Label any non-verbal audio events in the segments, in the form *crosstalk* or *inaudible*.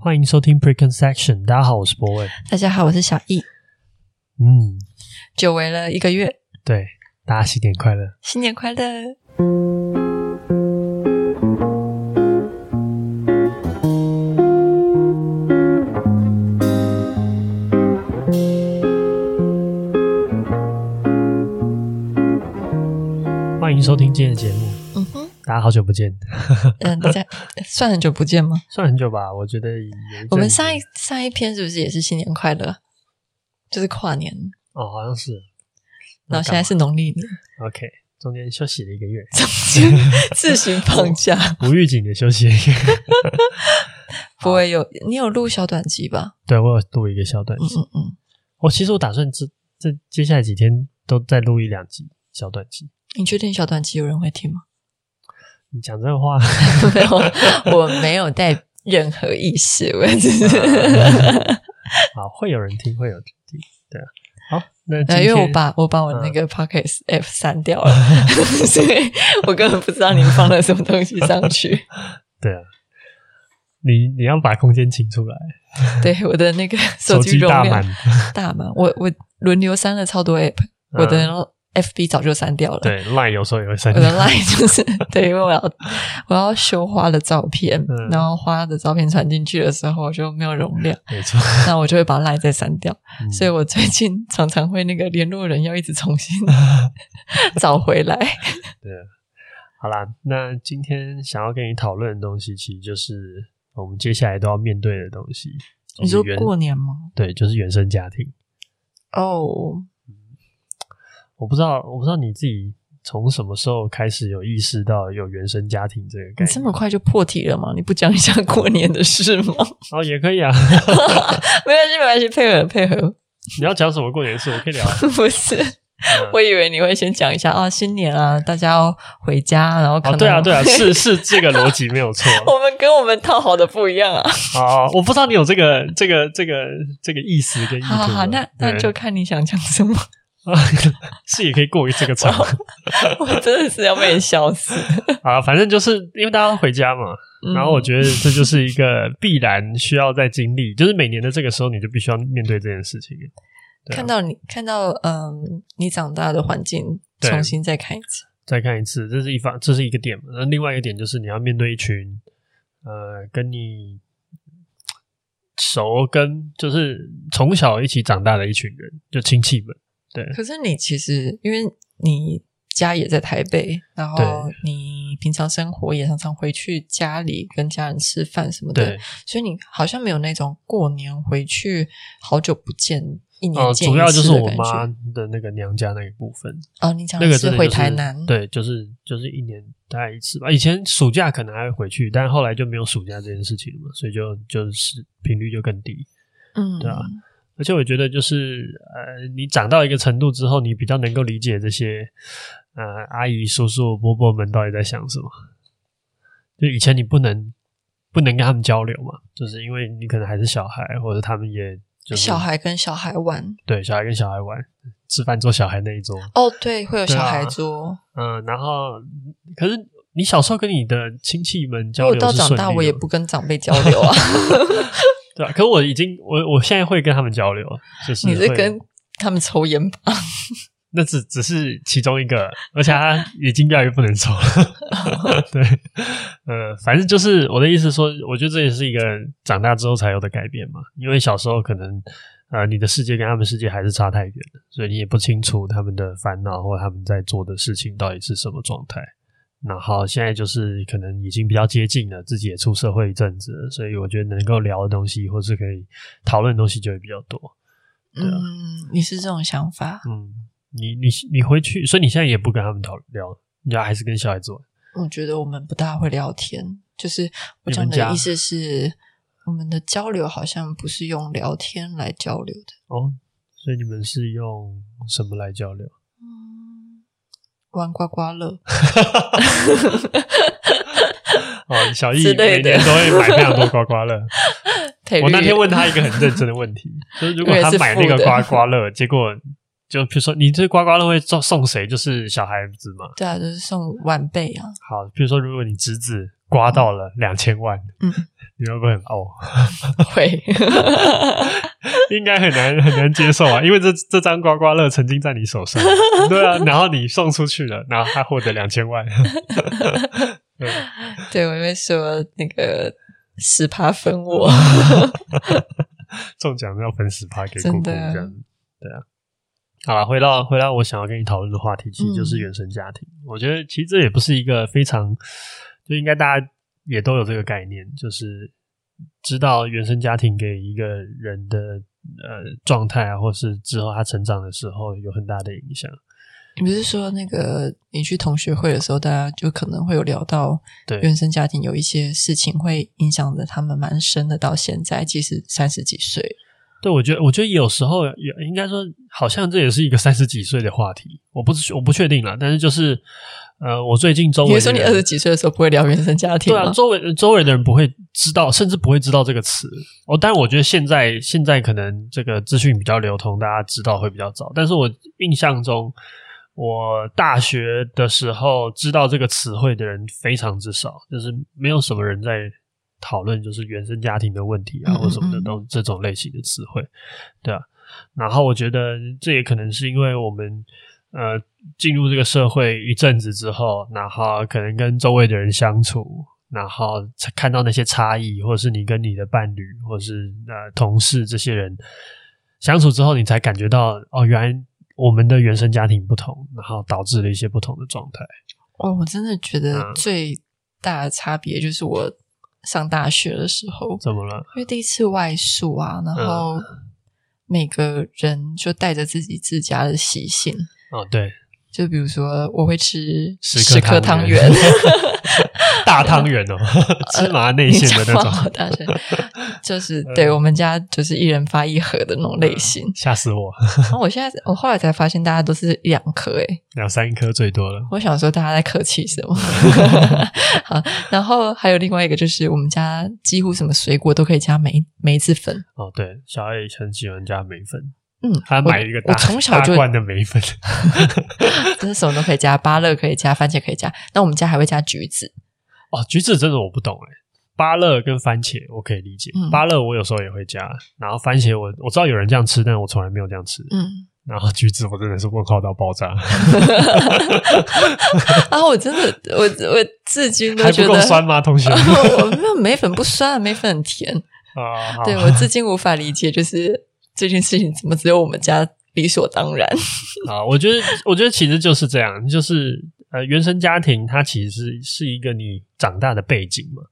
欢迎收听 Preconception。大家好，我是博伟。大家好，我是小易。嗯，久违了一个月。对，大家新年快乐！新年快乐！欢迎收听今天的节目。大家好久不见。*laughs* 嗯，大家算很久不见吗？算很久吧，我觉得。我们上一上一篇是不是也是新年快乐？就是跨年哦，好像是。然后现在是农历年。OK，中间休息了一个月，中间 *laughs* 自行放假，无预警的休息。*laughs* 不会有你有录小短集吧？对，我有录一个小短集。嗯嗯嗯。我其实我打算这这接下来几天都再录一两集小短集。你确定小短集有人会听吗？你讲这个话 *laughs* 没有，我没有带任何意识，我只是 *laughs* 好，会有人听，会有人听，对啊。好，那因为我把我把我那个 Podcast app 删掉了，*laughs* 所以我根本不知道你们放了什么东西上去。对啊，你你要把空间清出来。对，我的那个手机容量大满，我我轮流删了超多 app，我的。FB 早就删掉了，对，Line 有时候也会删掉。我的 Line 就是对，因为我要我要修花的照片，嗯、然后花的照片传进去的时候我就没有容量，*laughs* 没错，那我就会把 Line 再删掉。嗯、所以我最近常常会那个联络人要一直重新 *laughs* 找回来。*laughs* 对，好啦，那今天想要跟你讨论的东西，其实就是我们接下来都要面对的东西。你说过年吗？对，就是原生家庭。哦。Oh. 我不知道，我不知道你自己从什么时候开始有意识到有原生家庭这个概念？你这么快就破题了吗？你不讲一下过年的事吗？*laughs* 哦，也可以啊，*laughs* 没关系，没关系，配合配合。你要讲什么过年的事？我可以聊。*laughs* 不是，嗯、我以为你会先讲一下啊，新年啊，大家要回家，然后可能、哦、对啊，对啊，是是这个逻辑没有错。我们跟我们套好的不一样啊。哦，我不知道你有这个这个这个这个意思跟意图。好，好，好，那那就看你想讲什么。*laughs* 是也可以过于这个场，我真的是要被笑死 *laughs* 啊！反正就是因为大家回家嘛，嗯、然后我觉得这就是一个必然需要在经历，就是每年的这个时候你就必须要面对这件事情。啊、看到你看到嗯，你长大的环境，重新再看一次，再看一次，这是一方，这是一个点嘛。那另外一个点就是你要面对一群呃，跟你熟跟就是从小一起长大的一群人，就亲戚们。对，可是你其实因为你家也在台北，然后你平常生活也常常回去家里跟家人吃饭什么的，所以你好像没有那种过年回去好久不见一年见。主要就是我妈的那个娘家那一部分。哦，你讲的是回台南？就是、对，就是就是一年大概一次吧。以前暑假可能还会回去，但后来就没有暑假这件事情了嘛，所以就就是频率就更低。嗯，对啊。而且我觉得，就是呃，你长到一个程度之后，你比较能够理解这些呃阿姨、叔叔、伯伯们到底在想什么。就以前你不能不能跟他们交流嘛，就是因为你可能还是小孩，或者他们也就是小孩跟小孩玩，对，小孩跟小孩玩，吃饭坐小孩那一桌。哦，对，会有小孩桌。嗯、呃，然后可是你小时候跟你的亲戚们交流，我到长大我也不跟长辈交流啊。*laughs* *laughs* 对啊，可是我已经我我现在会跟他们交流，就是你是跟他们抽烟吧？*laughs* 那只只是其中一个，而且他已经越来越不能抽了。*laughs* 对，呃，反正就是我的意思说，我觉得这也是一个长大之后才有的改变嘛。因为小时候可能呃，你的世界跟他们世界还是差太远了，所以你也不清楚他们的烦恼或他们在做的事情到底是什么状态。然后现在就是可能已经比较接近了，自己也出社会一阵子了，所以我觉得能够聊的东西或是可以讨论的东西就会比较多。对啊。嗯，你是这种想法？嗯，你你你回去，所以你现在也不跟他们讨聊，你要还是跟小孩子玩？我觉得我们不大会聊天，就是我讲的意思是，我们的交流好像不是用聊天来交流的。哦，所以你们是用什么来交流？玩刮刮乐，*laughs* 哦，小易每年都会买非常多刮刮乐。*laughs* 我那天问他一个很认真的问题，*laughs* 就是如果他买那个刮刮乐，结果就比如说你这刮刮乐会送送谁？就是小孩子嘛？对啊，就是送晚辈啊。好，比如说如果你侄子刮到了两千万，嗯，你会不会很哦？*laughs* 会，*laughs* 应该很难很难接受啊，因为这这张刮刮乐曾经在你手上，对啊，然后你送出去了，然后他获得两千万，*laughs* 对，对我会说那个十趴分我，中奖要分十趴给姑姑这样，对啊。好了，回到回到我想要跟你讨论的话题，其实就是原生家庭。嗯、我觉得其实这也不是一个非常，就应该大家。也都有这个概念，就是知道原生家庭给一个人的呃状态啊，或是之后他成长的时候有很大的影响。你不是说那个你去同学会的时候，大家就可能会有聊到，对原生家庭有一些事情会影响着他们蛮深的，到现在即使三十几岁。对，我觉得，我觉得有时候也应该说，好像这也是一个三十几岁的话题。我不是，我不确定啦，但是就是，呃，我最近周围，你说你二十几岁的时候不会聊原生家庭？对啊，周围周围的人不会知道，甚至不会知道这个词。哦，但我觉得现在现在可能这个资讯比较流通，大家知道会比较早。但是我印象中，我大学的时候知道这个词汇的人非常之少，就是没有什么人在。讨论就是原生家庭的问题啊，或什么的都这种类型的词汇，对啊。然后我觉得这也可能是因为我们呃进入这个社会一阵子之后，然后可能跟周围的人相处，然后看到那些差异，或者是你跟你的伴侣，或者是呃同事这些人相处之后，你才感觉到哦，原来我们的原生家庭不同，然后导致了一些不同的状态。哦，我真的觉得最大的差别就是我。上大学的时候，怎么了？因为第一次外宿啊，然后每个人就带着自己自家的习性。哦，对，就比如说我会吃十颗汤圆。*laughs* *laughs* 大汤圆哦，*laughs* 芝麻内馅的那种，大就是对我们家就是一人发一盒的那种类型，吓死我！然后我现在我后来才发现，大家都是两颗诶，两三颗最多了。我想说，大家在客气什么？好，然后还有另外一个，就是我们家几乎什么水果都可以加梅梅子粉。哦，对，小爱很喜欢加梅粉。嗯，他买一个大我从小就大罐的梅粉，*laughs* 真是什么都可以加，芭乐可以加，番茄可以加。那我们家还会加橘子。哦，橘子真的我不懂诶，芭乐跟番茄我可以理解，芭乐我有时候也会加，然后番茄我我知道有人这样吃，但是我从来没有这样吃。嗯，然后橘子我真的是问号到爆炸。*laughs* *laughs* 啊，我真的我我至今都觉得还不够酸吗？同学，我没有梅粉不酸，梅粉很甜啊。对，我至今无法理解，就是。这件事情怎么只有我们家理所当然？*laughs* 啊，我觉得，我觉得其实就是这样，就是呃，原生家庭它其实是是一个你长大的背景嘛，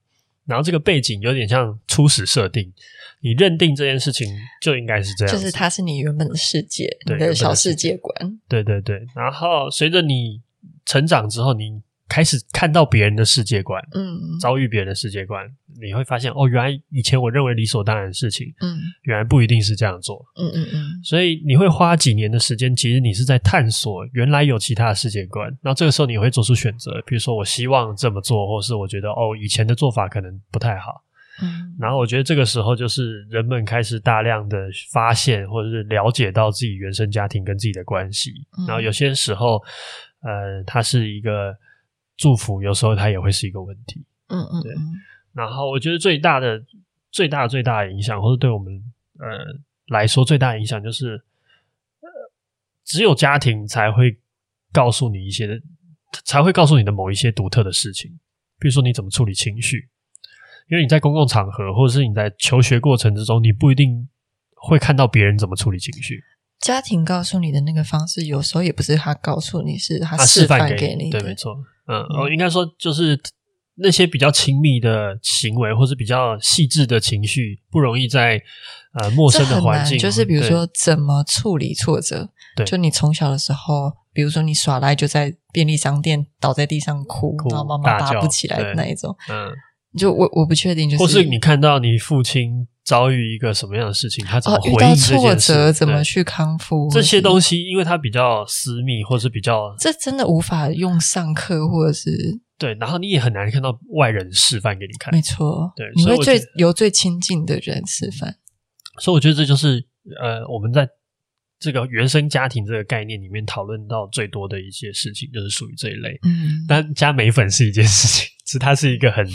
然后这个背景有点像初始设定，你认定这件事情就应该是这样，就是它是你原本的世界，对你的小世界观，对对对。然后随着你成长之后，你。开始看到别人的世界观，嗯，遭遇别人的世界观，你会发现哦，原来以前我认为理所当然的事情，嗯，原来不一定是这样做，嗯嗯嗯。所以你会花几年的时间，其实你是在探索原来有其他的世界观。然后这个时候你会做出选择，比如说我希望这么做，或是我觉得哦，以前的做法可能不太好，嗯。然后我觉得这个时候就是人们开始大量的发现或者是了解到自己原生家庭跟自己的关系。然后有些时候，呃，它是一个。祝福有时候它也会是一个问题，嗯嗯，对。然后我觉得最大的、最大、最大的影响，或者对我们呃来说最大的影响，就是呃，只有家庭才会告诉你一些，才会告诉你的某一些独特的事情。比如说你怎么处理情绪，因为你在公共场合，或者是你在求学过程之中，你不一定会看到别人怎么处理情绪。家庭告诉你的那个方式，有时候也不是他告诉你，是他示范给你的。对，没错。嗯，哦应该说，就是那些比较亲密的行为，或是比较细致的情绪，不容易在呃陌生的环境。就是比如说，怎么处理挫折？对，就你从小的时候，比如说你耍赖，就在便利商店倒在地上哭，哭然后妈妈爬不起来的那一种。嗯，就我我不确定，就是或是你看到你父亲。遭遇一个什么样的事情，他怎么回应这件事？哦、遇到挫折怎么去康复？这些东西，因为它比较私密，或是比较……这真的无法用上课，或者是对。然后你也很难看到外人示范给你看。没错，对，你会最由最亲近的人示范。所以我觉得这就是呃，我们在这个原生家庭这个概念里面讨论到最多的一些事情，就是属于这一类。嗯，但加美粉是一件事情。其实它是一个很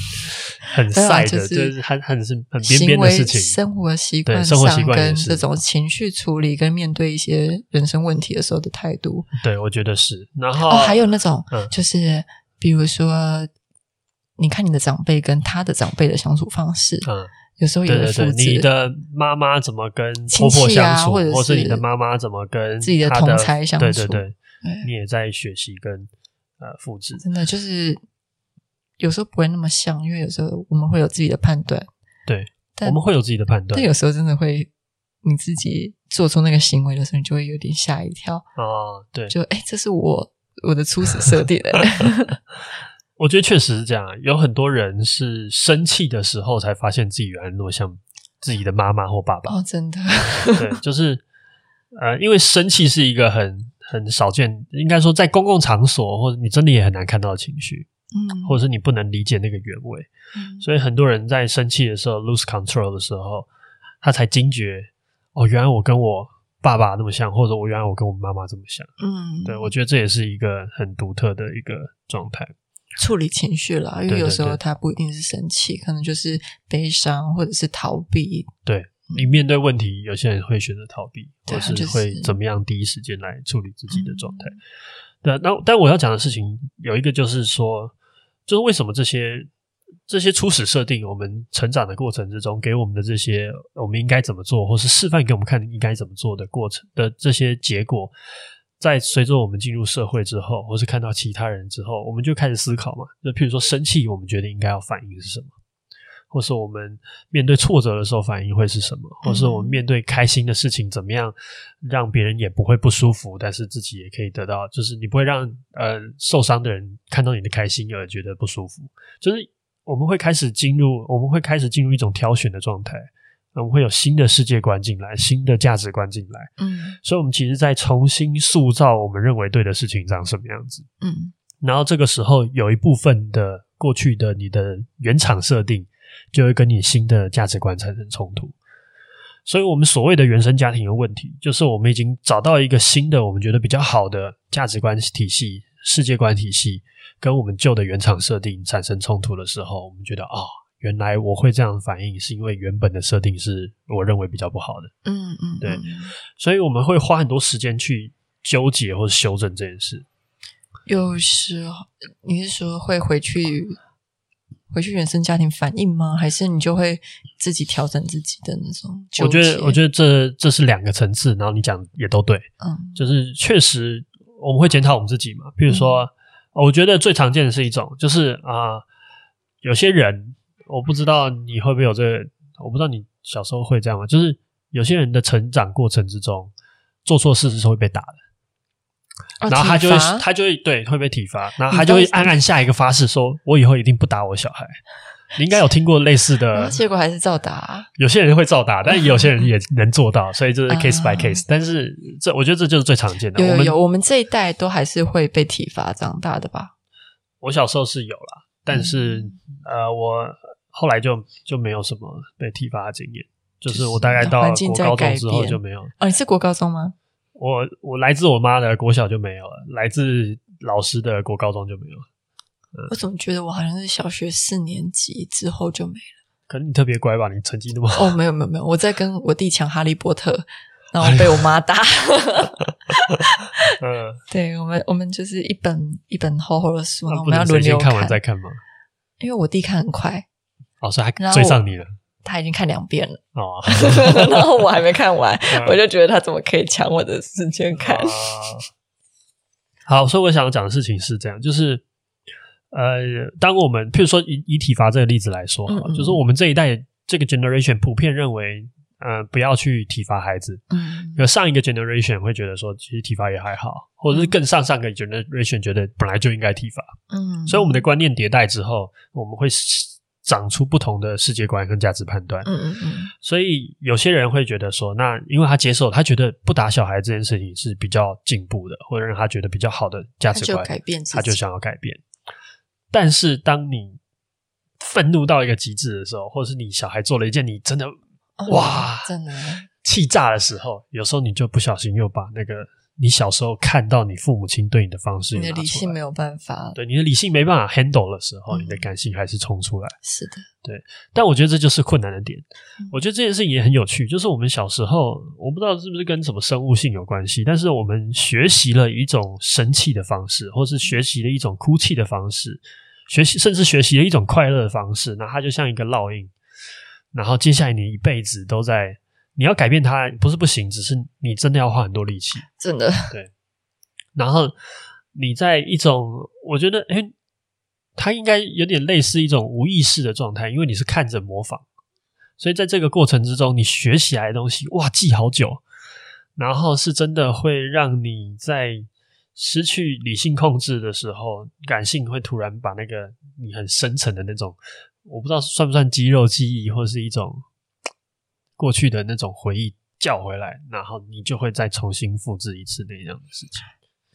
很晒的，就是很很是很边边的事情。生活习惯、生活习惯跟这种情绪处理，跟面对一些人生问题的时候的态度。对，我觉得是。然后、哦、还有那种，就是比如说，你看你的长辈跟他的长辈的相处方式，嗯。有时候有的复制，你的妈妈怎么跟婆婆相处，或者是你的妈妈怎么跟自己的同才相处，对对对，你也在学习跟呃复制。真的就是有时候不会那么像，因为有时候我们会有自己的判断，对，我们会有自己的判断。但有时候真的会，你自己做出那个行为的时候，你就会有点吓一跳。哦，对，就哎，这是我我的初始设定的。*laughs* 我觉得确实是这样，有很多人是生气的时候才发现自己原来那么像自己的妈妈或爸爸。哦，真的，对，*laughs* 就是呃，因为生气是一个很很少见，应该说在公共场所或者你真的也很难看到的情绪，嗯，或者是你不能理解那个原委，嗯，所以很多人在生气的时候 lose control 的时候，他才惊觉哦，原来我跟我爸爸那么像，或者我原来我跟我妈妈这么像，嗯，对，我觉得这也是一个很独特的一个状态。处理情绪啦，因为有时候他不一定是生气，可能就是悲伤或者是逃避。对，你面对问题，有些人会选择逃避，或是会怎么样第一时间来处理自己的状态。对，那但我要讲的事情有一个，就是说，就是为什么这些这些初始设定，我们成长的过程之中给我们的这些，我们应该怎么做，或是示范给我们看应该怎么做的过程的这些结果。在随着我们进入社会之后，或是看到其他人之后，我们就开始思考嘛。就譬如说生气，我们觉得应该要反应是什么？或是我们面对挫折的时候反应会是什么？或是我们面对开心的事情，怎么样让别人也不会不舒服，但是自己也可以得到，就是你不会让呃受伤的人看到你的开心而觉得不舒服。就是我们会开始进入，我们会开始进入一种挑选的状态。我们会有新的世界观进来，新的价值观进来，嗯，所以，我们其实在重新塑造我们认为对的事情长什么样子，嗯，然后这个时候有一部分的过去的你的原厂设定，就会跟你新的价值观产生冲突，所以我们所谓的原生家庭的问题，就是我们已经找到一个新的我们觉得比较好的价值观体系、世界观体系，跟我们旧的原厂设定产生冲突的时候，我们觉得啊。哦原来我会这样反应，是因为原本的设定是我认为比较不好的。嗯嗯，对，所以我们会花很多时间去纠结或者修正这件事。有时候你是说会回去回去原生家庭反应吗？还是你就会自己调整自己的那种？我觉得，我觉得这这是两个层次。然后你讲也都对，嗯，就是确实我们会检讨我们自己嘛。比如说，嗯，我觉得最常见的是一种，就是啊，呃，有些人。我不知道你会不会有这个，我不知道你小时候会这样吗？就是有些人的成长过程之中，做错事是会被打的，哦、然后他就会他就会对会被体罚，然后他就会暗暗下一个发誓，说我以后一定不打我小孩。你应该有听过类似的，*laughs* 结果还是照打。有些人会照打，但有些人也能做到，*laughs* 所以就是 case by case。但是这我觉得这就是最常见的。有有，我们有我们这一代都还是会被体罚长大的吧？我小时候是有啦，但是、嗯、呃我。后来就就没有什么被体罚的经验，就是我大概到国高中之后就没有。哦，你是国高中吗？我我来自我妈的国小就没有了，来自老师的国高中就没有了。嗯，我怎么觉得我好像是小学四年级之后就没了？可能你特别乖吧，你成绩那么好。哦，没有没有没有，我在跟我弟抢哈利波特，然后被我妈打。*laughs* 嗯，对我们我们就是一本一本厚厚的书，我们要轮流看完再看吗？因为我弟看很快。老师还追上你了，他已经看两遍了哦，*laughs* 然后我还没看完，*laughs* 我就觉得他怎么可以抢我的时间看？哦、好，所以我想要讲的事情是这样，就是呃，当我们譬如说以以体罚这个例子来说，嗯嗯就是我们这一代这个 generation 普遍认为，呃，不要去体罚孩子。嗯，有上一个 generation 会觉得说，其实体罚也还好，或者是更上上个 generation 觉得本来就应该体罚。嗯，所以我们的观念迭代之后，我们会。长出不同的世界观跟价值判断，嗯嗯嗯，所以有些人会觉得说，那因为他接受，他觉得不打小孩这件事情是比较进步的，或者让他觉得比较好的价值观，他就改变，他就想要改变。但是当你愤怒到一个极致的时候，或者是你小孩做了一件你真的、哦、哇，真的。气炸的时候，有时候你就不小心又把那个你小时候看到你父母亲对你的方式，你的理性没有办法，对你的理性没办法 handle 的时候，嗯、你的感性还是冲出来。是的，对。但我觉得这就是困难的点。嗯、我觉得这件事情也很有趣，就是我们小时候，我不知道是不是跟什么生物性有关系，但是我们学习了一种生气的方式，或是学习了一种哭泣的方式，学习甚至学习了一种快乐的方式，那它就像一个烙印，然后接下来你一辈子都在。你要改变它不是不行，只是你真的要花很多力气，真的对。然后你在一种，我觉得，诶，它应该有点类似一种无意识的状态，因为你是看着模仿，所以在这个过程之中，你学起来的东西，哇，记好久。然后是真的会让你在失去理性控制的时候，感性会突然把那个你很深层的那种，我不知道算不算肌肉记忆，或是一种。过去的那种回忆叫回来，然后你就会再重新复制一次那样的事情。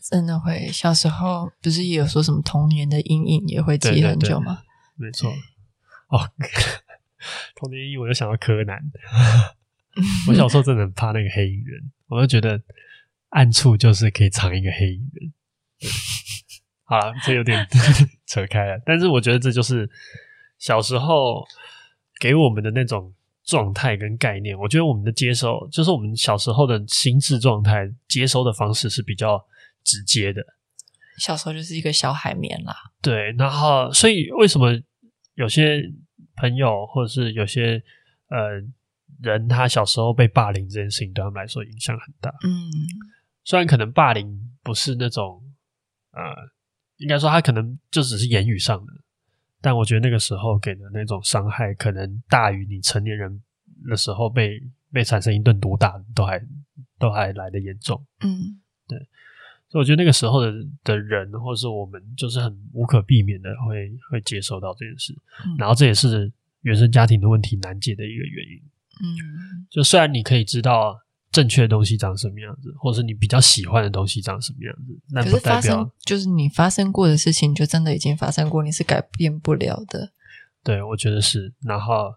真的会，小时候不是也有说什么童年的阴影也会记很久吗？对对对，没错。哦，*laughs* 童年阴影，我就想到柯南。*laughs* 我小时候真的很怕那个黑影人，我就觉得暗处就是可以藏一个黑影人。*laughs* 好了，这有点扯开了，但是我觉得这就是小时候给我们的那种。状态跟概念，我觉得我们的接收，就是我们小时候的心智状态，接收的方式是比较直接的。小时候就是一个小海绵啦。对，然后所以为什么有些朋友或者是有些呃人，他小时候被霸凌这件事情对他们来说影响很大。嗯，虽然可能霸凌不是那种呃，应该说他可能就只是言语上的。但我觉得那个时候给的那种伤害，可能大于你成年人的时候被被产生一顿毒打，都还都还来的严重。嗯，对。所以我觉得那个时候的的人，或者是我们，就是很无可避免的会会接受到这件事。嗯，然后这也是原生家庭的问题难解的一个原因。嗯，就虽然你可以知道。正确的东西长什么样子，或者是你比较喜欢的东西长什么样子，那不代表就是你发生过的事情就真的已经发生过，你是改变不了的。对，我觉得是。然后，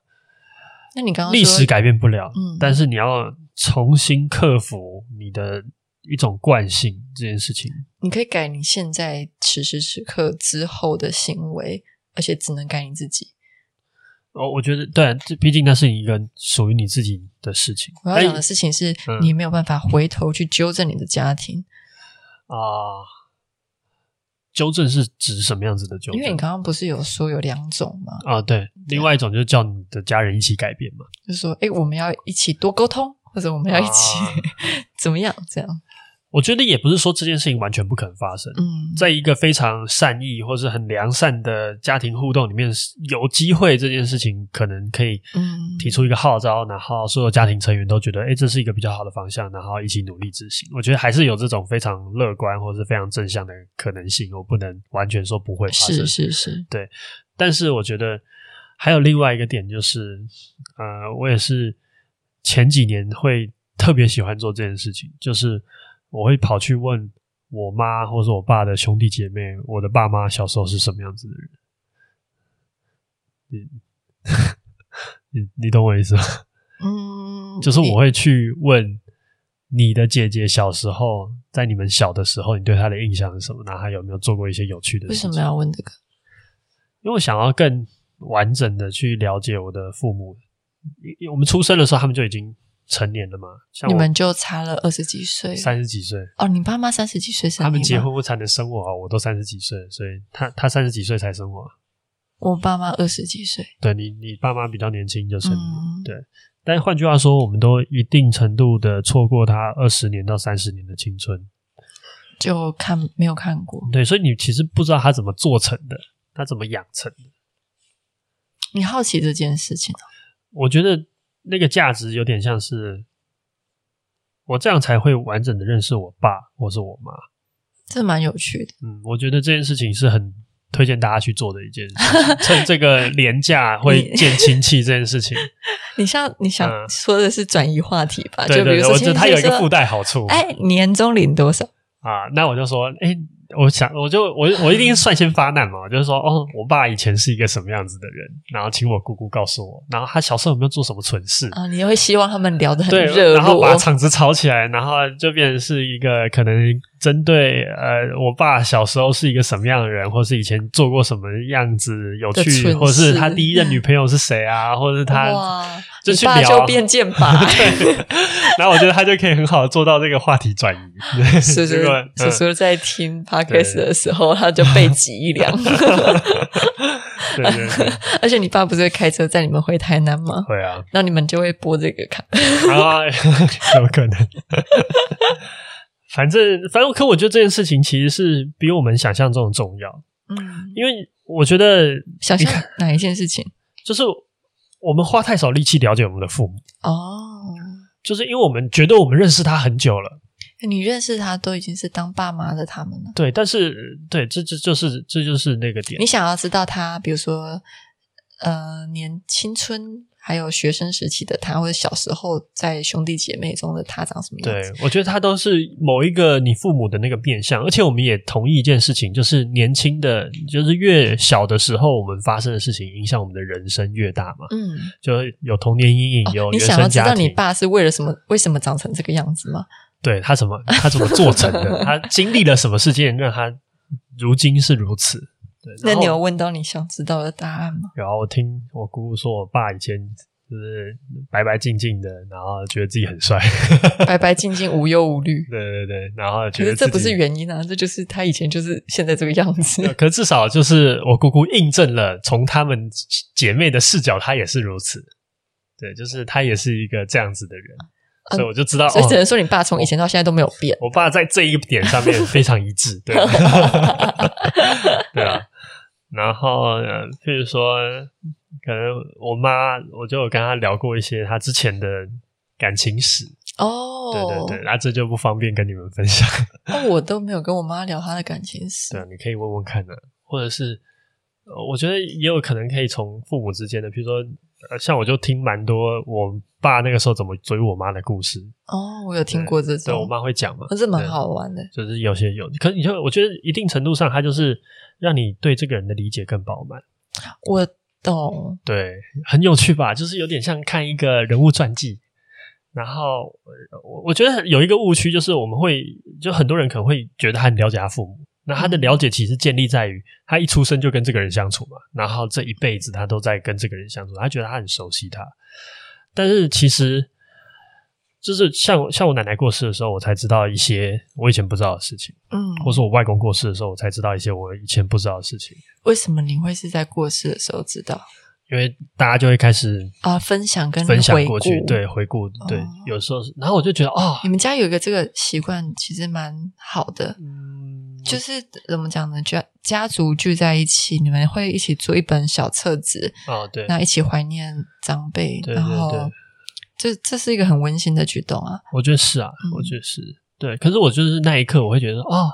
那你刚刚历史改变不了，嗯，但是你要重新克服你的一种惯性这件事情，你可以改你现在此时此刻之后的行为，而且只能改你自己。哦，我觉得对，这毕竟那是一个属于你自己的事情。我要讲的事情是你没有办法回头去纠正你的家庭啊、呃。纠正是指什么样子的纠正？因为你刚刚不是有说有两种吗？啊，对，另外一种就是叫你的家人一起改变嘛，就是说，哎，我们要一起多沟通，或者我们要一起、啊、*laughs* 怎么样？这样。我觉得也不是说这件事情完全不可能发生。嗯，在一个非常善意或是很良善的家庭互动里面，有机会这件事情可能可以嗯提出一个号召，然后所有家庭成员都觉得，哎，这是一个比较好的方向，然后一起努力执行。我觉得还是有这种非常乐观或是非常正向的可能性。我不能完全说不会发生，是是是，对。但是我觉得还有另外一个点就是，呃，我也是前几年会特别喜欢做这件事情，就是。我会跑去问我妈或者我爸的兄弟姐妹，我的爸妈小时候是什么样子的人？你 *laughs* 你你懂我意思吗？嗯，*laughs* 就是我会去问你的姐姐小时候，在你们小的时候，你对她的印象是什么？那她有没有做过一些有趣的事情？为什么要问这个？因为我想要更完整的去了解我的父母。我们出生的时候，他们就已经。成年了嘛？像你们就差了二十几岁，三十几岁哦。你爸妈三十几岁生？他们结婚后才能生我啊，我都三十几岁，所以他他三十几岁才生我。我爸妈二十几岁，对你，你爸妈比较年轻就生对。但换句话说，我们都一定程度的错过他二十年到三十年的青春，就看没有看过。对，所以你其实不知道他怎么做成的，他怎么养成的。你好奇这件事情啊？我觉得。那个价值有点像是我这样才会完整的认识我爸或是我妈，这蛮有趣的。嗯，我觉得这件事情是很推荐大家去做的一件事情，*laughs* 趁这个连假会见亲戚这件事情。*laughs* 你像你想说的是转移话题吧？就比如说我觉得它有一个附带好处。哎，年终领多少啊？那我就说，哎，我想，我就我我一定率先发难嘛，就是说，哦，我爸以前是一个什么样子的人，然后请我姑姑告诉我，然后他小时候有没有做什么蠢事啊？你会希望他们聊得很热络，然后把场子吵起来，然后就变成是一个可能针对呃，我爸小时候是一个什么样的人，或是以前做过什么样子有趣，或是他第一任女朋友是谁啊，或者是他就去聊，你爸就变剑拔，*laughs* 对，然后我觉得他就可以很好的做到这个话题转移，是是，叔叔 *laughs* 在听 podcast 的时候，他就背脊一凉。*laughs* 对对对，而且你爸不是会开车载你们回台南吗？会啊，那你们就会播这个看啊，有可能。反正反正，可我觉得这件事情其实是比我们想象中的重要。嗯，因为我觉得想象哪一件事情，就是我们花太少力气了解我们的父母哦，就是因为我们觉得我们认识他很久了。你认识他都已经是当爸妈的他们了。对，但是对，这这就是这就是那个点。你想要知道他，比如说，呃，年青春还有学生时期的他，或者小时候在兄弟姐妹中的他长什么样子？对，我觉得他都是某一个你父母的那个变相。而且我们也同意一件事情，就是年轻的，就是越小的时候，我们发生的事情影响我们的人生越大嘛。嗯，就有童年阴影，有原生家庭。你想要知道你爸是为了什么？为什么长成这个样子吗？*laughs* 对，他怎么他怎么做成的？他经历了什么事件让他如今是如此？对，那你有问到你想知道的答案吗？有啊，我听我姑姑说，我爸以前就是白白净净的，然后觉得自己很帅，*laughs* 白白净净无忧无虑。对对对，然后觉得这不是原因啊，这就是他以前就是现在这个样子。可至少就是我姑姑印证了，从他们姐妹的视角，他也是如此。对，就是他也是一个这样子的人。所以我就知道，所以只能说你爸从以前到现在都没有变。我爸在这一点上面非常一致，对，*laughs* *laughs* 对啊。然后，譬如说，可能我妈，我就有跟她聊过一些她之前的感情史哦，对对对，那这就不方便跟你们分享。*laughs* 那我都没有跟我妈聊她的感情史，对，你可以问问看呢，或者是，我觉得也有可能可以从父母之间的，譬如说。呃，像我就听蛮多我爸那个时候怎么追我妈的故事哦，我有听过这种，对，我妈会讲嘛，这是蛮好玩的。就是有些有，可是你就我觉得一定程度上，她就是让你对这个人的理解更饱满。我懂，对，很有趣吧？*laughs* 就是有点像看一个人物传记。然后我我觉得有一个误区，就是我们会就很多人可能会觉得他很了解他父母。那他的了解其实建立在于他一出生就跟这个人相处嘛，然后这一辈子他都在跟这个人相处，他觉得他很熟悉他。但是其实就是像像我奶奶过世的时候，我才知道一些我以前不知道的事情，嗯，或是我外公过世的时候，我才知道一些我以前不知道的事情。为什么你会是在过世的时候知道？因为大家就会开始啊分享跟分享过去，对回顾，对，哦、有时候是，然后我就觉得哦，你们家有一个这个习惯，其实蛮好的，嗯，就是怎么讲呢？家家族聚在一起，你们会一起做一本小册子，哦，对，那一起怀念长辈，对对对，然后这这是一个很温馨的举动啊，我觉得是啊，我觉得是、嗯、对，可是我就是那一刻，我会觉得哦。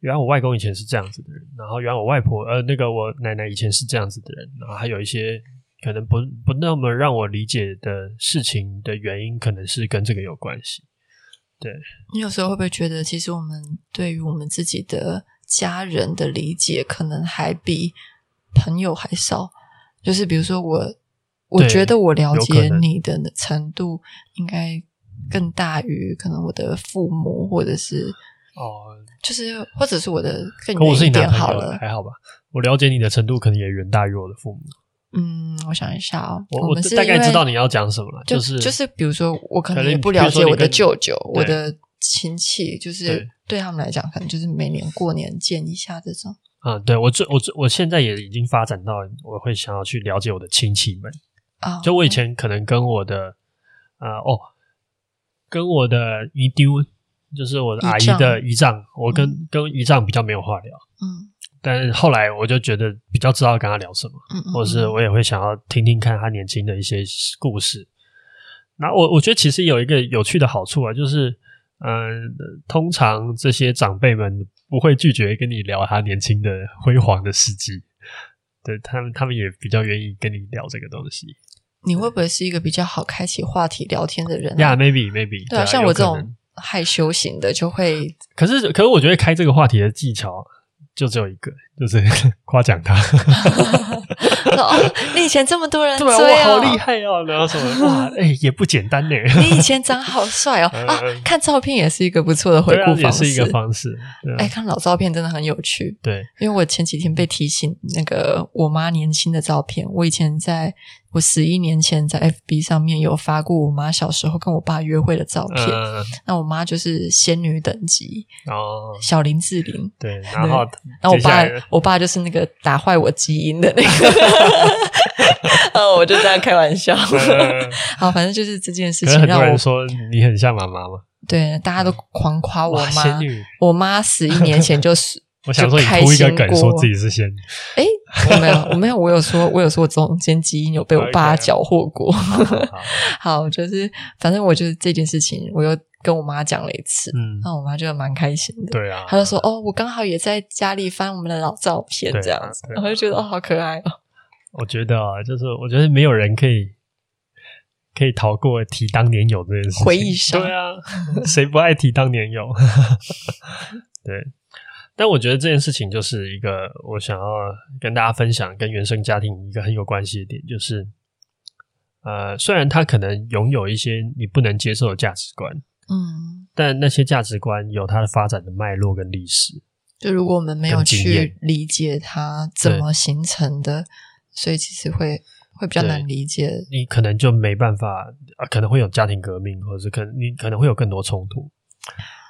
原来我外公以前是这样子的人，然后原来我外婆呃，那个我奶奶以前是这样子的人，然后还有一些可能不不那么让我理解的事情的原因，可能是跟这个有关系。对，你有时候会不会觉得，其实我们对于我们自己的家人的理解，可能还比朋友还少？就是比如说我，我觉得我了解你的程度，应该更大于可能我的父母或者是。哦，就是或者是我的更远一点好了，还好吧？我了解你的程度可能也远大于我的父母。嗯，我想一下哦，我我大概知道你要讲什么了，就是就是比如说，我可能也不了解我的舅舅、我的亲戚，就是对他们来讲，可能就是每年过年见一下这种。嗯，对我这我这我现在也已经发展到，我会想要去了解我的亲戚们啊。就我以前可能跟我的啊哦，跟我的姨丢。就是我的阿姨的姨丈，我跟、嗯、跟姨丈比较没有话聊，嗯，但是后来我就觉得比较知道跟他聊什么，嗯，嗯，或者是我也会想要听听看他年轻的一些故事。那我我觉得其实有一个有趣的好处啊，就是嗯、呃，通常这些长辈们不会拒绝跟你聊他年轻的辉煌的事迹，对他们，他们也比较愿意跟你聊这个东西。你会不会是一个比较好开启话题聊天的人？呀、yeah，maybe maybe，对啊，像我这种。害羞型的，就会。可是，可是，我觉得开这个话题的技巧就只有一个，就是 *laughs* 夸奖他。*laughs* 哦，你以前这么多人追、哦，对啊，我好厉害哦！然后什么 *laughs* 哇，哎、欸，也不简单呢。你以前长好帅哦 *laughs* 啊！看照片也是一个不错的回顾方式，也是一个方式。哎、欸，看老照片真的很有趣。对，因为我前几天被提醒那个我妈年轻的照片，我以前在。我十一年前在 FB 上面有发过我妈小时候跟我爸约会的照片，嗯、那我妈就是仙女等级哦，小林志玲对，然后然后我爸我爸就是那个打坏我基因的那个，然 *laughs* 后我就这样开玩笑，嗯、*laughs* 好，反正就是这件事情让我说你很像妈妈嘛，对，大家都狂夸我妈，仙女，我妈十一年前就是。我想说，你铺一个梗，说自己是仙女。哎，我没有，我没有，我有说，我有说，我中间基因有被我爸搅和过。*laughs* 好，就是反正我就是这件事情，我又跟我妈讲了一次，嗯，那我妈就蛮开心的。对啊，她就说：“哦，我刚好也在家里翻我们的老照片，这样子。”我就觉得哦，好可爱哦。我觉得啊，就是我觉得没有人可以可以逃过提当年有这件事情。回忆杀。对啊，*laughs* 谁不爱提当年有？*laughs* 对。但我觉得这件事情就是一个我想要跟大家分享跟原生家庭一个很有关系的点，就是呃，虽然他可能拥有一些你不能接受的价值观，嗯，但那些价值观有它的发展的脉络跟历史。就如果我们没有去理解它怎么形成的，所以其实会会比较难理解。你可能就没办法，呃，可能会有家庭革命，或者是可能你可能会有更多冲突。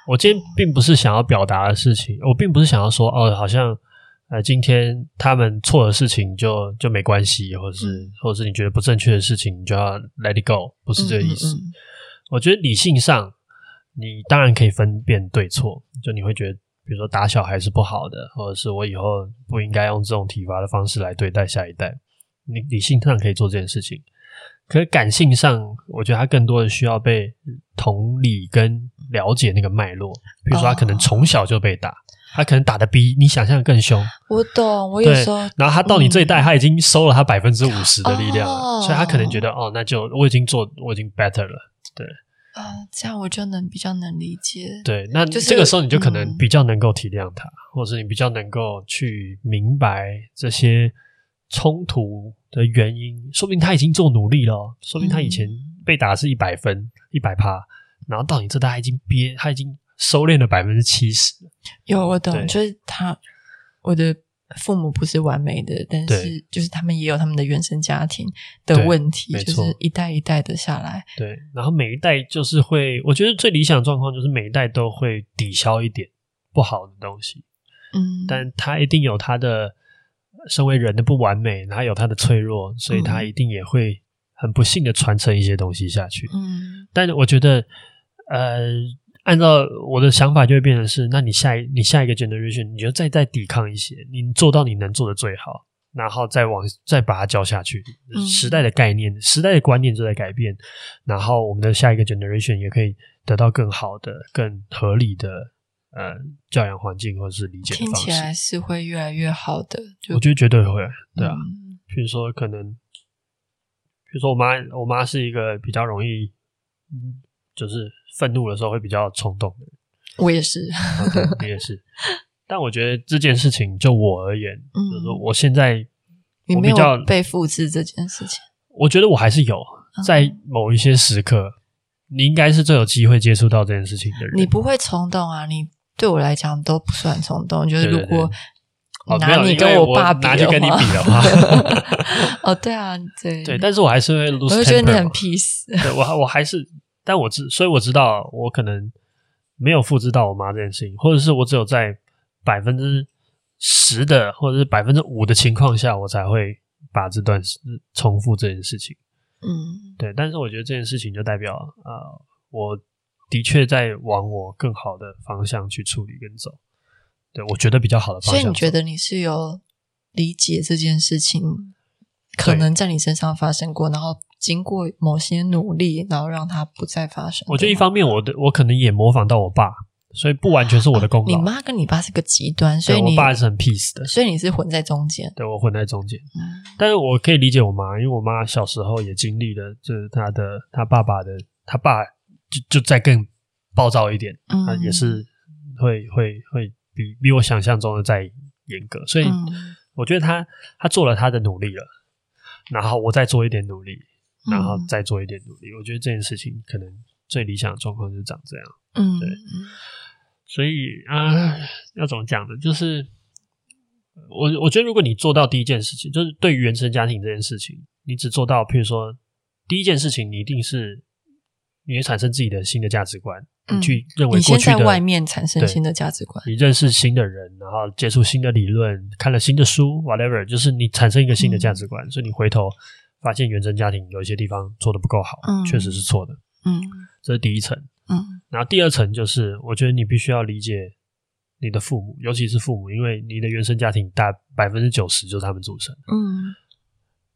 我今天并不是想要表达的事情，我并不是想要说哦，好像呃，今天他们错的事情就就没关系，或者是、嗯、或者是你觉得不正确的事情，你就要 let it go，不是这个意思。嗯嗯嗯。我觉得理性上，你当然可以分辨对错，就你会觉得，比如说打小孩是不好的，或者是我以后不应该用这种体罚的方式来对待下一代，你理性上可以做这件事情。可是感性上，我觉得他更多的需要被同理跟了解那个脉络。比如说，他可能从小就被打，哦、他可能打的比你想象的更凶。我懂，我有时候。然后他到你这一代，嗯、他已经收了他百分之五十的力量了，哦、所以他可能觉得，哦，那就我已经做，我已经 better 了。对，啊、呃，这样我就能比较能理解。对，那这个时候你就可能比较能够体谅他，就是嗯、或者是你比较能够去明白这些冲突的原因，说不定他已经做努力了，说不定他以前被打是一百分一百趴，然后到你这代他已经憋，他已经收敛了百分之七十。有我懂，就是他，我的父母不是完美的，但是就是他们也有他们的原生家庭的问题，就是一代一代的下来。对，然后每一代就是会，我觉得最理想的状况就是每一代都会抵消一点不好的东西，嗯，但他一定有他的。身为人的不完美，他有他的脆弱，所以他一定也会很不幸的传承一些东西下去。嗯，但我觉得，呃，按照我的想法，就会变成是：那你下一你下一个 generation，你就再再抵抗一些，你做到你能做的最好，然后再往再把它教下去。嗯，时代的概念、时代的观念就在改变，然后我们的下一个 generation 也可以得到更好的、更合理的。呃，教养环境或者是理解听起来是会越来越好的。我觉得绝对会，对啊。比、嗯、如说，可能，比如说，我妈，我妈是一个比较容易，嗯，就是愤怒的时候会比较冲动的人。我也是，你也是。*laughs* 但我觉得这件事情，就我而言，嗯、就是说，我现在我比较你没有被复制这件事情。我觉得我还是有，在某一些时刻，嗯、你应该是最有机会接触到这件事情的人。你不会冲动啊，你。对我来讲都不算冲动，就是如果拿你跟我爸比的话，拿去跟你比的话，哦，对啊，对对，但是我还是会 lose 我会觉得你很 peace，对我我还是，但我知，所以我知道我可能没有复制到我妈这件事情，或者是我只有在百分之十的或者是百分之五的情况下，我才会把这段重复这件事情。嗯，对，但是我觉得这件事情就代表啊、呃，我。的确在往我更好的方向去处理跟走，对，我觉得比较好的方向。所以你觉得你是有理解这件事情可能在你身上发生过，然后经过某些努力，然后让它不再发生。我觉得一方面我的我可能也模仿到我爸，所以不完全是我的功劳。啊，你妈跟你爸是个极端，所以你我爸是很 peace 的，所以你是混在中间。对，我混在中间，嗯，但是我可以理解我妈，因为我妈小时候也经历了，就是她的她爸爸的她爸。就就再更暴躁一点，嗯，啊，也是会会会比比我想象中的再严格，所以我觉得他他做了他的努力了，然后我再做一点努力，然后再做一点努力，我觉得这件事情可能最理想的状况就是长这样，嗯，对，所以啊，要怎么讲呢？就是。我我觉得，如果你做到第一件事情，就是对于原生家庭这件事情，你只做到，譬如说，第一件事情，你一定是你会产生自己的新的价值观，嗯、你去认为过去的你先在外面产生新的价值观，你认识新的人，然后接触新的理论，看了新的书，whatever，就是你产生一个新的价值观，嗯、所以你回头发现原生家庭有一些地方做的不够好，嗯、确实是错的，嗯，这是第一层，嗯，然后第二层就是，我觉得你必须要理解。你的父母，尤其是父母，因为你的原生家庭大百分之九十就是他们组成。嗯，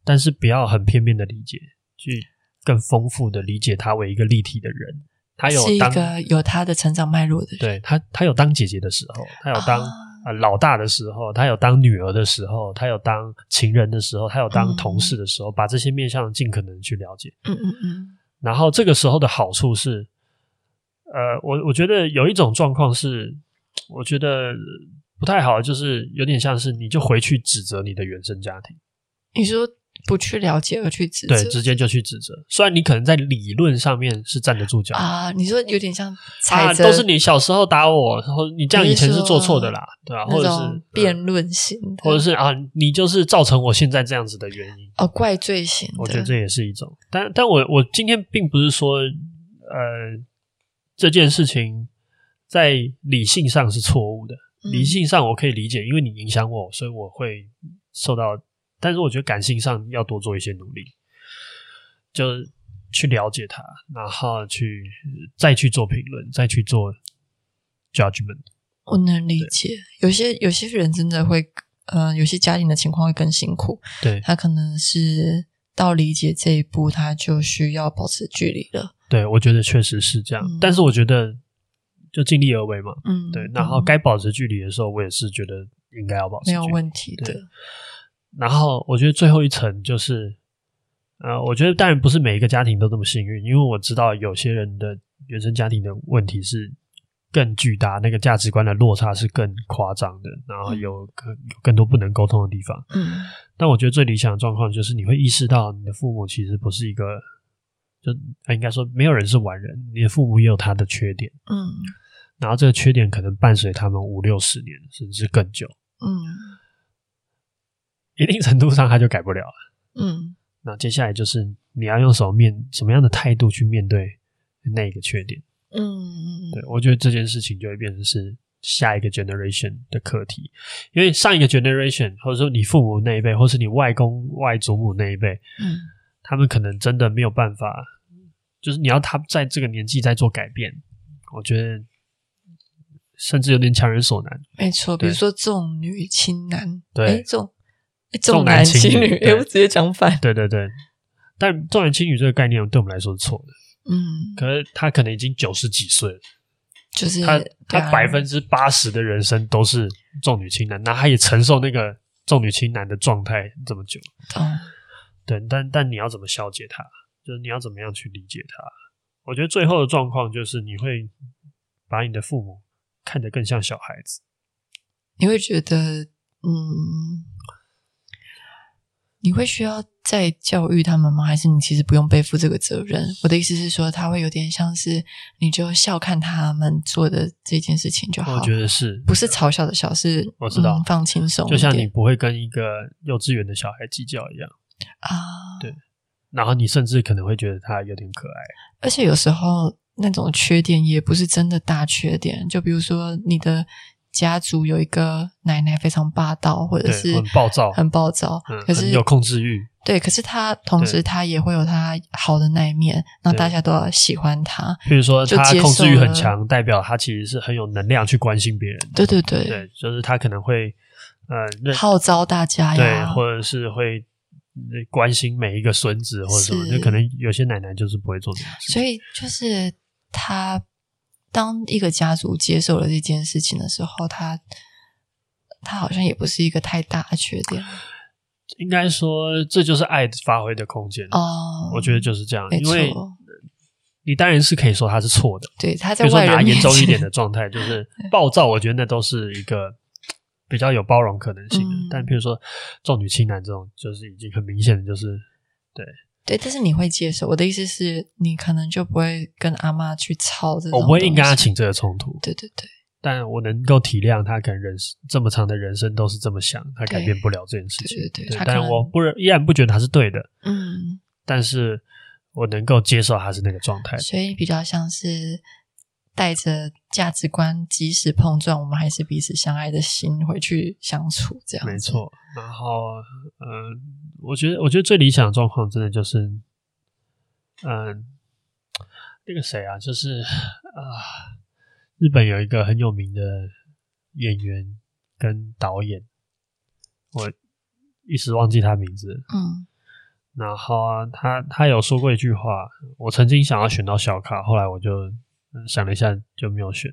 但是不要很片面的理解，去更丰富的理解他为一个立体的人。他有当是一个有他的成长脉络的人。对他，他有当姐姐的时候，他有当、啊呃、老大的时候，他有当女儿的时候，他有当情人的时候，他有当同事的时候，嗯、把这些面向尽可能去了解。嗯嗯嗯。然后这个时候的好处是，呃，我我觉得有一种状况是。我觉得不太好，就是有点像是你就回去指责你的原生家庭。你说不去了解而去指责，对，直接就去指责。虽然你可能在理论上面是站得住脚啊，你说有点像啊，都是你小时候打我，然后你这样以前是做错的啦，对吧？或者是辩论型的，或者是啊，你就是造成我现在这样子的原因哦，怪罪型。我觉得这也是一种，但但我我今天并不是说呃这件事情。在理性上是错误的，理性上我可以理解，因为你影响我，所以我会受到。但是我觉得感性上要多做一些努力，就去了解它，然后去再去做评论，再去做 judgment。我能理解，有些有些人真的会，呃，有些家庭的情况会更辛苦。对，他可能是到理解这一步，他就需要保持距离了。对，我觉得确实是这样，嗯，但是我觉得。就尽力而为嘛，嗯，对，然后该保持距离的时候，我也是觉得应该要保持距离，没有问题的。然后我觉得最后一层就是，呃，我觉得当然不是每一个家庭都这么幸运，因为我知道有些人的原生家庭的问题是更巨大，那个价值观的落差是更夸张的，然后有更有更多不能沟通的地方。嗯，但我觉得最理想的状况就是你会意识到你的父母其实不是一个，就应该说没有人是完人，你的父母也有他的缺点。嗯。然后这个缺点可能伴随他们五六十年，甚至更久。嗯，一定程度上他就改不了了。嗯，那接下来就是你要用什么面什么样的态度去面对那个缺点。嗯嗯，对，我觉得这件事情就会变成是下一个 generation 的课题，因为上一个 generation 或者说你父母那一辈，或是你外公外祖母那一辈，嗯，他们可能真的没有办法，就是你要他在这个年纪再做改变，我觉得。甚至有点强人所难，没错。比如说重女轻男，对，重重男轻女，哎，我直接讲反。对对对，但重男轻女这个概念对我们来说是错的。嗯，可是他可能已经九十几岁了，就是他他百分之八十的人生都是重女轻男，那他也承受那个重女轻男的状态这么久。嗯，对，但但你要怎么消解他？就是你要怎么样去理解他？我觉得最后的状况就是你会把你的父母。看得更像小孩子，你会觉得，嗯，你会需要再教育他们吗？还是你其实不用背负这个责任？我的意思是说，他会有点像是你就笑看他们做的这件事情就好。我觉得是，不是嘲笑的笑，是我知道、嗯、放轻松，就像你不会跟一个幼稚园的小孩计较一样啊。对，然后你甚至可能会觉得他有点可爱，而且有时候。那种缺点也不是真的大缺点，就比如说你的家族有一个奶奶非常霸道，或者是很暴躁，很暴躁，嗯、可是有控制欲。对，可是他同时他也会有他好的那一面，那大家都要喜欢他。比如说他控制欲很强，代表他其实是很有能量去关心别人。对对对，对，就是他可能会呃号召大家呀，对，或者是会关心每一个孙子或者什么，就可能有些奶奶就是不会做这样。所以就是。他当一个家族接受了这件事情的时候，他他好像也不是一个太大的缺点。*sighs* 应该说，这就是爱发挥的空间哦。我觉得就是这样，因为你当然是可以说他是错的。对，他在比如说拿严重一点的状态，就是 *laughs* 暴躁，我觉得那都是一个比较有包容可能性的。嗯、但比如说重女轻男这种，就是已经很明显的，就是对对。但是你会接受我的意思是，你可能就不会跟阿妈去吵这种。我不会硬跟他起这个冲突。对对对。但我能够体谅他，可能人这么长的人生都是这么想，他改变不了这件事情。对对对。对但我不依然不觉得他是对的。嗯。但是。我能够接受他是那个状态，所以比较像是带着价值观，即使碰撞，我们还是彼此相爱的心回去相处，这样没错。然后，嗯、呃，我觉得，我觉得最理想的状况，真的就是，嗯、呃，那个谁啊，就是啊、呃，日本有一个很有名的演员跟导演，我一时忘记他名字，嗯。然后啊，他他有说过一句话，我曾经想要选到小卡，后来我就想了一下就没有选。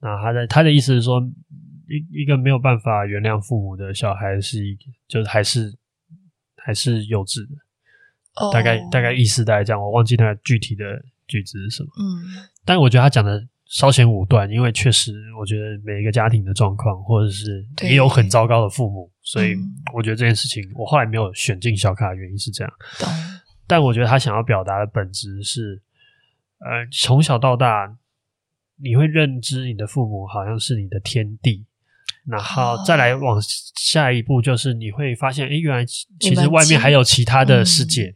那他的他的意思是说，一一个没有办法原谅父母的小孩是一个，就是还是还是幼稚的。Oh. 大概大概意思大概这样，我忘记他具体的句子是什么。嗯，但我觉得他讲的。稍显武断，因为确实，我觉得每一个家庭的状况，或者是也有很糟糕的父母，所以我觉得这件事情，我后来没有选进小卡的原因是这样。嗯、但我觉得他想要表达的本质是，呃，从小到大，你会认知你的父母好像是你的天地，然后再来往下一步，就是你会发现，哎，原来其实外面还有其他的世界。嗯、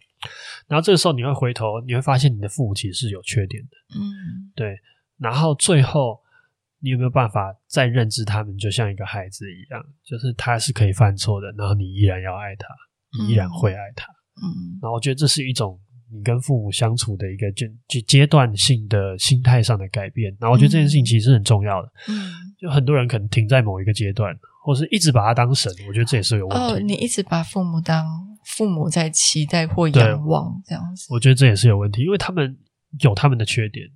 然后这个时候你会回头，你会发现你的父母其实是有缺点的。嗯，对。然后最后，你有没有办法再认知他们，就像一个孩子一样，就是他是可以犯错的，然后你依然要爱他，你依然会爱他。嗯，然后我觉得这是一种你跟父母相处的一个阶阶段性的心态上的改变。然后我觉得这件事情其实是很重要的。嗯，就很多人可能停在某一个阶段，或是一直把他当神，我觉得这也是有问题。哦，你一直把父母当父母在期待或仰望这样子，我觉得这也是有问题，因为他们有他们的缺点。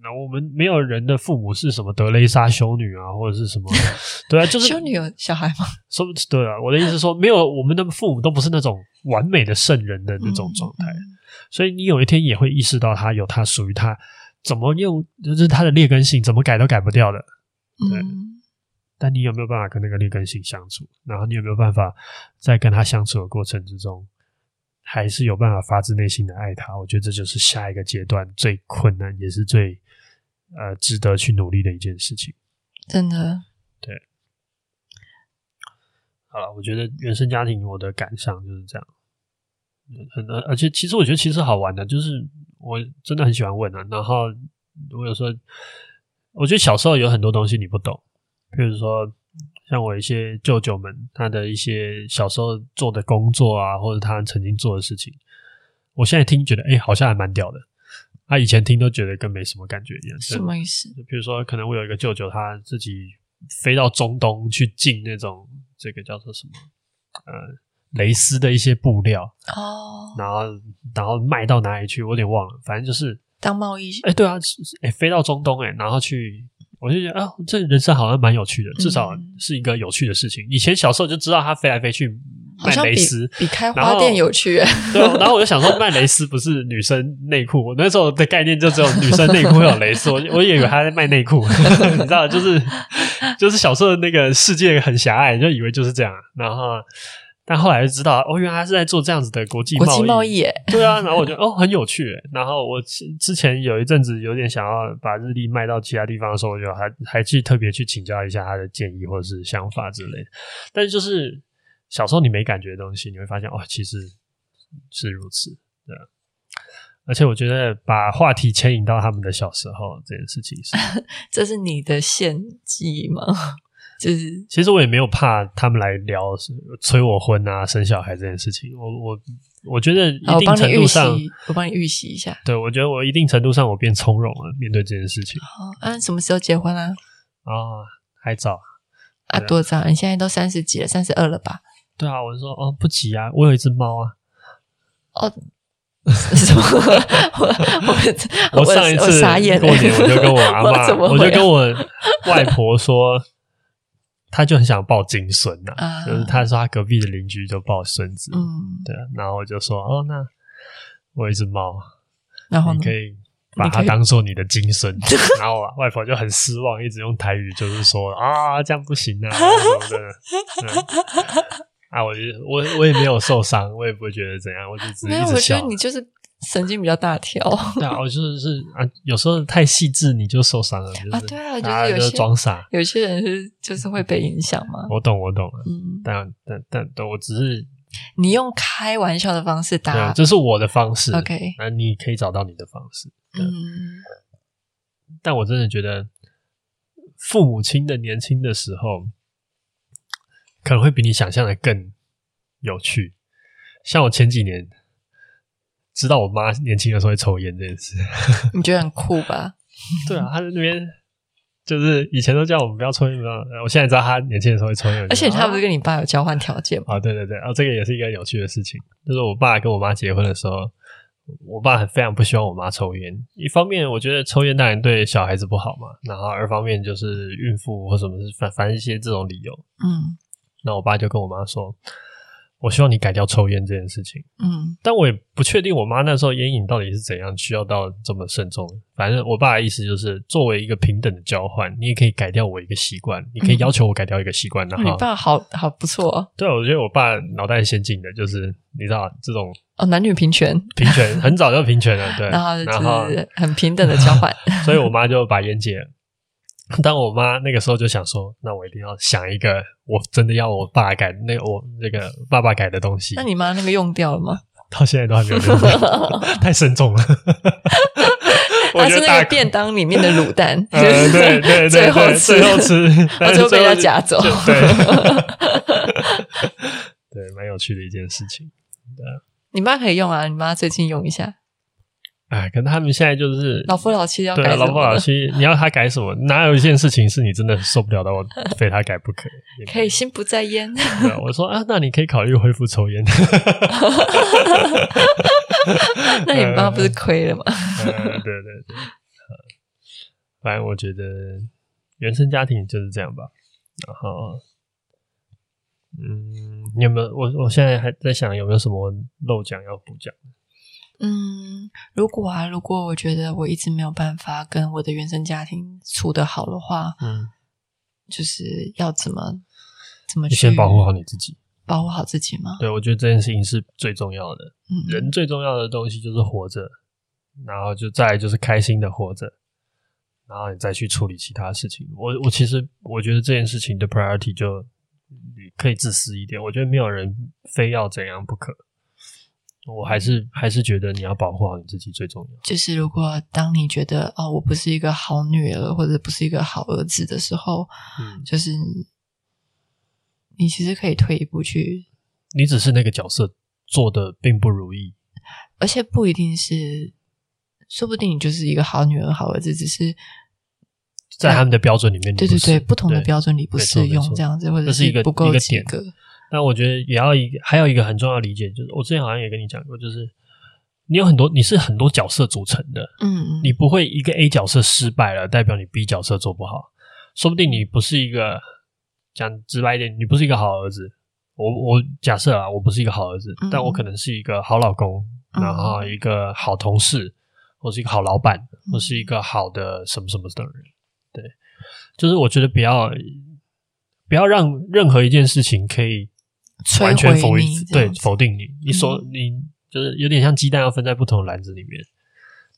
那我们没有人的父母是什么德雷莎修女啊，或者是什么？*laughs* 对啊，就是修女有小孩吗？*laughs* 说对啊，我的意思是说，没有我们的父母都不是那种完美的圣人的那种状态，嗯嗯、所以你有一天也会意识到他有他属于他怎么用，就是他的劣根性怎么改都改不掉的。对，嗯、但你有没有办法跟那个劣根性相处？然后你有没有办法在跟他相处的过程之中？还是有办法发自内心的爱他，我觉得这就是下一个阶段最困难，也是最呃值得去努力的一件事情。真的，对。好了，我觉得原生家庭我的感想就是这样。很而且其实我觉得其实好玩的，就是我真的很喜欢问啊。然后我有时候我觉得小时候有很多东西你不懂，比如说。像我一些舅舅们，他的一些小时候做的工作啊，或者他曾经做的事情，我现在听觉得，哎、欸，好像还蛮屌的。他以前听都觉得跟没什么感觉一样。什么意思？就比如说，可能我有一个舅舅，他自己飞到中东去进那种这个叫做什么，呃，蕾丝的一些布料哦，然后然后卖到哪里去，我有点忘了，反正就是当贸易。哎、欸，对啊，哎、欸，飞到中东、欸，哎，然后去。我就觉得啊，这人生好像蛮有趣的，至少是一个有趣的事情。嗯、以前小时候就知道他飞来飞去卖蕾丝，比，比开花店有趣。*laughs* 对，然后我就想说，卖蕾丝不是女生内裤？我那时候的概念就只有女生内裤会有蕾丝，我我也以为他在卖内裤，*laughs* 你知道，就是就是小时候的那个世界很狭隘，就以为就是这样。然后。但后来就知道，哦，原来他是在做这样子的国际贸易。国际贸易，对啊。然后我觉得，哦，很有趣。然后我之前有一阵子有点想要把日历卖到其他地方的时候，我就还还去特别去请教一下他的建议或者是想法之类的。但是就是小时候你没感觉的东西，你会发现，哦，其实是如此。对啊。而且我觉得把话题牵引到他们的小时候这件事情是，*laughs* 这是你的献祭吗？就是，其实我也没有怕他们来聊催我婚啊、生小孩这件事情。我我我觉得一定程度上，我帮你预习一下。对，我觉得我一定程度上我变从容了，面对这件事情。好，啊，什么时候结婚啊？啊、哦，还早啊，多早？你现在都三十几了，三十二了吧？对啊，我就说哦，不急啊，我有一只猫啊。哦，什么？*laughs* 我我，我上一次过年我就跟我阿妈，我，我就跟我外婆说。他就很想抱金孙呐、啊，uh, 就是他说他隔壁的邻居就抱孙子，嗯，对，然后我就说哦，那我有一只猫，然后你可以把它当做你的金孙，*laughs* *laughs* 然后外婆就很失望，一直用台语就是说啊，这样不行啊 *laughs* 什么的。嗯、啊，我觉得我我也没有受伤，我也不会觉得怎样，我就只是一直笑。我觉得你就是神经比较大条。对啊，我就是是啊，有时候太细致你就受伤了。就是、啊，对啊，就是有些装傻，有些人是就是会被影响嘛。我懂，我懂了。嗯，但但但但我只是。你用开玩笑的方式答，这是我的方式。OK，那你可以找到你的方式。嗯，但我真的觉得，父母亲的年轻的时候，可能会比你想象的更有趣。像我前几年知道我妈年轻的时候会抽烟这件事，*laughs* 你觉得很酷吧？对啊，她在那边。就是以前都叫我们不要抽烟，不要。我现在知道他年轻的时候会抽烟，而且他不是跟你爸有交换条件吗？啊，对对对，啊，这个也是一个有趣的事情。就是我爸跟我妈结婚的时候，我爸很非常不希望我妈抽烟。一方面，我觉得抽烟当然对小孩子不好嘛。然后二方面就是孕妇或什么是反反正一些这种理由。嗯，那我爸就跟我妈说。我希望你改掉抽烟这件事情。嗯，但我也不确定我妈那时候烟瘾到底是怎样，需要到这么慎重。反正我爸的意思就是，作为一个平等的交换，你也可以改掉我一个习惯，你可以要求我改掉一个习惯。嗯、然后，你爸好好不错哦。对，我觉得我爸脑袋先进的，就是你知道这种哦，男女平权，平权很早就平权了，对，*laughs* 然后就是很平等的交换，*laughs* 所以我妈就把烟戒了。*laughs* 但我妈那个时候就想说，那我一定要想一个，我真的要我爸改那个我那个爸爸改的东西。那你妈那个用掉了吗？*laughs* 到现在都还没有用掉，太慎重了。*laughs* 还是那个便当里面的卤蛋，呃、对对对对，最后吃，最后吃，然后就被他夹走。对，对，蛮有趣的一件事情。对，你妈可以用啊，你妈最近用一下。哎，可能他们现在就是老夫老妻要改什么？对，老夫老妻，*laughs* 你要他改什么？哪有一件事情是你真的受不了的？我非他改不可以。可以心不在焉。我说啊，那你可以考虑恢复抽烟。*laughs* 那你妈不是亏了吗？*laughs* 对对对，反正我觉得原生家庭就是这样吧。然后，嗯，你有没有？我我现在还在想有没有什么漏讲要补讲。嗯，如果啊，如果我觉得我一直没有办法跟我的原生家庭处得好的话，嗯，就是要怎么怎么去先保护好你自己，保护好自己吗？对，我觉得这件事情是最重要的。嗯，人最重要的东西就是活着，然后就再来就是开心的活着，然后你再去处理其他事情。我我其实我觉得这件事情的 priority 就你可以自私一点，我觉得没有人非要怎样不可。我还是还是觉得你要保护好你自己最重要。就是如果当你觉得哦，我不是一个好女儿或者不是一个好儿子的时候，嗯，就是你其实可以退一步去。你只是那个角色做的并不如意，而且不一定是，说不定你就是一个好女儿、好儿子，只是在他们的标准里面，对对对，不同的标准里不适用这样子，或者是一个不够及格。但我觉得也要一个，还有一个很重要的理解，就是我之前好像也跟你讲过，就是你有很多，你是很多角色组成的，嗯，你不会一个 A 角色失败了，代表你 B 角色做不好，说不定你不是一个，讲直白一点，你不是一个好儿子。我我假设啊，我不是一个好儿子，嗯，但我可能是一个好老公，嗯，然后一个好同事，或是一个好老板，嗯，或是一个好的什么什么的人。对，就是我觉得不要不要让任何一件事情可以。完全否定，对，否定你。你说、嗯、你就是有点像鸡蛋要分在不同的篮子里面，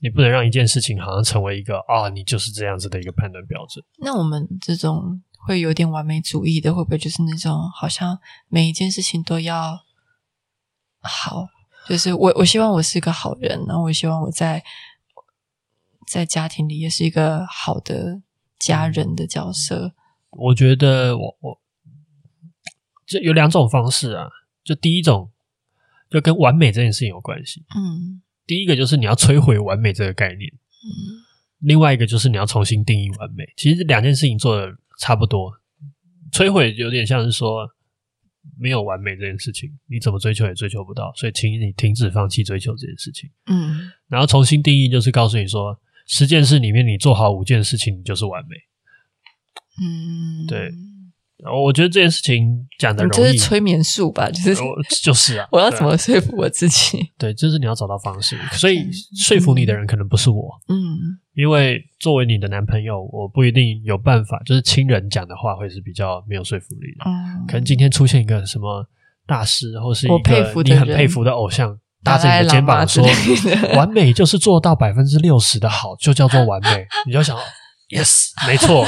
你不能让一件事情好像成为一个啊，你就是这样子的一个判断标准。那我们这种会有点完美主义的，会不会就是那种好像每一件事情都要好？就是我我希望我是一个好人，然后我希望我在在家庭里也是一个好的家人的角色。我觉得我我。就有两种方式啊，就第一种就跟完美这件事情有关系。嗯，第一个就是你要摧毁完美这个概念。嗯，另外一个就是你要重新定义完美。其实两件事情做的差不多，摧毁有点像是说没有完美这件事情，你怎么追求也追求不到，所以请你停止放弃追求这件事情。嗯，然后重新定义就是告诉你说，十件事里面你做好五件事情，你就是完美。嗯，对。我觉得这件事情讲的容易，这是催眠术吧？就是就是啊，*laughs* 我要怎么说服我自己？*laughs* 对，就是你要找到方式。所以说服你的人可能不是我，嗯，因为作为你的男朋友，我不一定有办法。就是亲人讲的话会是比较没有说服力的。嗯，可能今天出现一个什么大师，或是一个你很佩服的偶像，搭着你的肩膀说：“完美就是做到百分之六十的好，就叫做完美。”你就想。Yes，*laughs* 没错，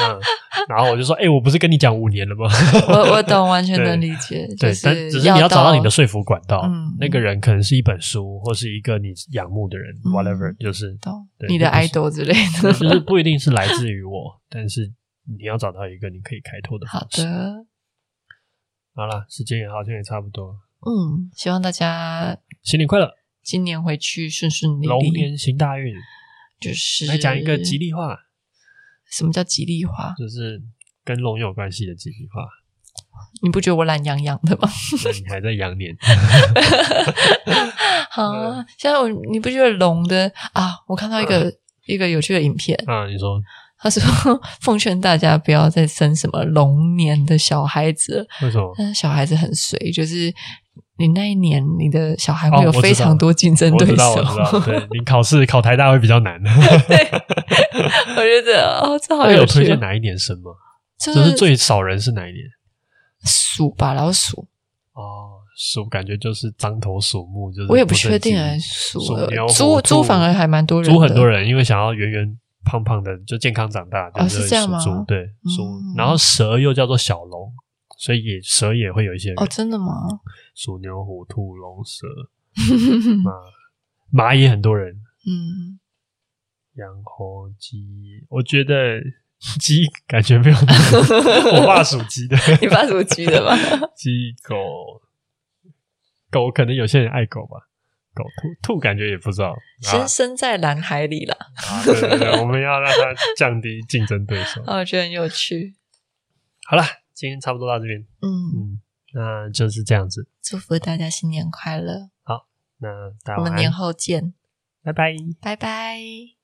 嗯，然后我就说，哎、欸，我不是跟你讲五年了吗？我我懂，完全 *laughs* 能理解。对，但只是你要找到你的说服管道。嗯，那个人可能是一本书，或是一个你仰慕的人、嗯、，whatever，就是懂你的 idol 之类的，*laughs* 就是不一定是来自于我，但是你要找到一个你可以开拓的方式。好的，好了，时间也好像也差不多。嗯，希望大家新年快乐，今年回去顺顺利利，龙年行大运。就是来讲一个吉利话。什么叫吉利话？就是跟龙有关系的吉利话。你不觉得我懒洋洋的吗？*laughs* 那你还在羊年。*laughs* 好啊，现在我你不觉得龙的啊？我看到一个、嗯、一个有趣的影片啊，你说，他说奉劝大家不要再生什么龙年的小孩子。为什么？但是小孩子很随，就是你那一年你的小孩会有非常多竞争对手。你考试考台大会比较难。*laughs* 对。我觉得哦，这好有趣。有推荐哪一年生吗？就是最少人是哪一年？鼠吧，老鼠。哦，鼠感觉就是獐头鼠目，就是我也不确定哎。鼠、鼠牛、猪猪反而还蛮多人。猪很多人，因为想要圆圆胖胖的，就健康长大。哦，是这样吗？对，鼠。然后蛇又叫做小龙，所以也蛇也会有一些人。哦，真的吗？鼠、牛、虎、兔、龙、*laughs* 蛇。马马也很多人。嗯。羊、猴、鸡，我觉得鸡感觉没有那么。*laughs* 我爸属鸡的，*laughs* 你爸属鸡的吧？鸡、狗、狗可能有些人爱狗吧。狗、兔、兔感觉也不知道。先生在蓝海里了。啊，对对对，我们要让它降低竞争对手。啊，我觉得很有趣。好了，今天差不多到这边。嗯嗯，那就是这样子。祝福大家新年快乐。好，那大家我们年后见。拜拜，拜拜。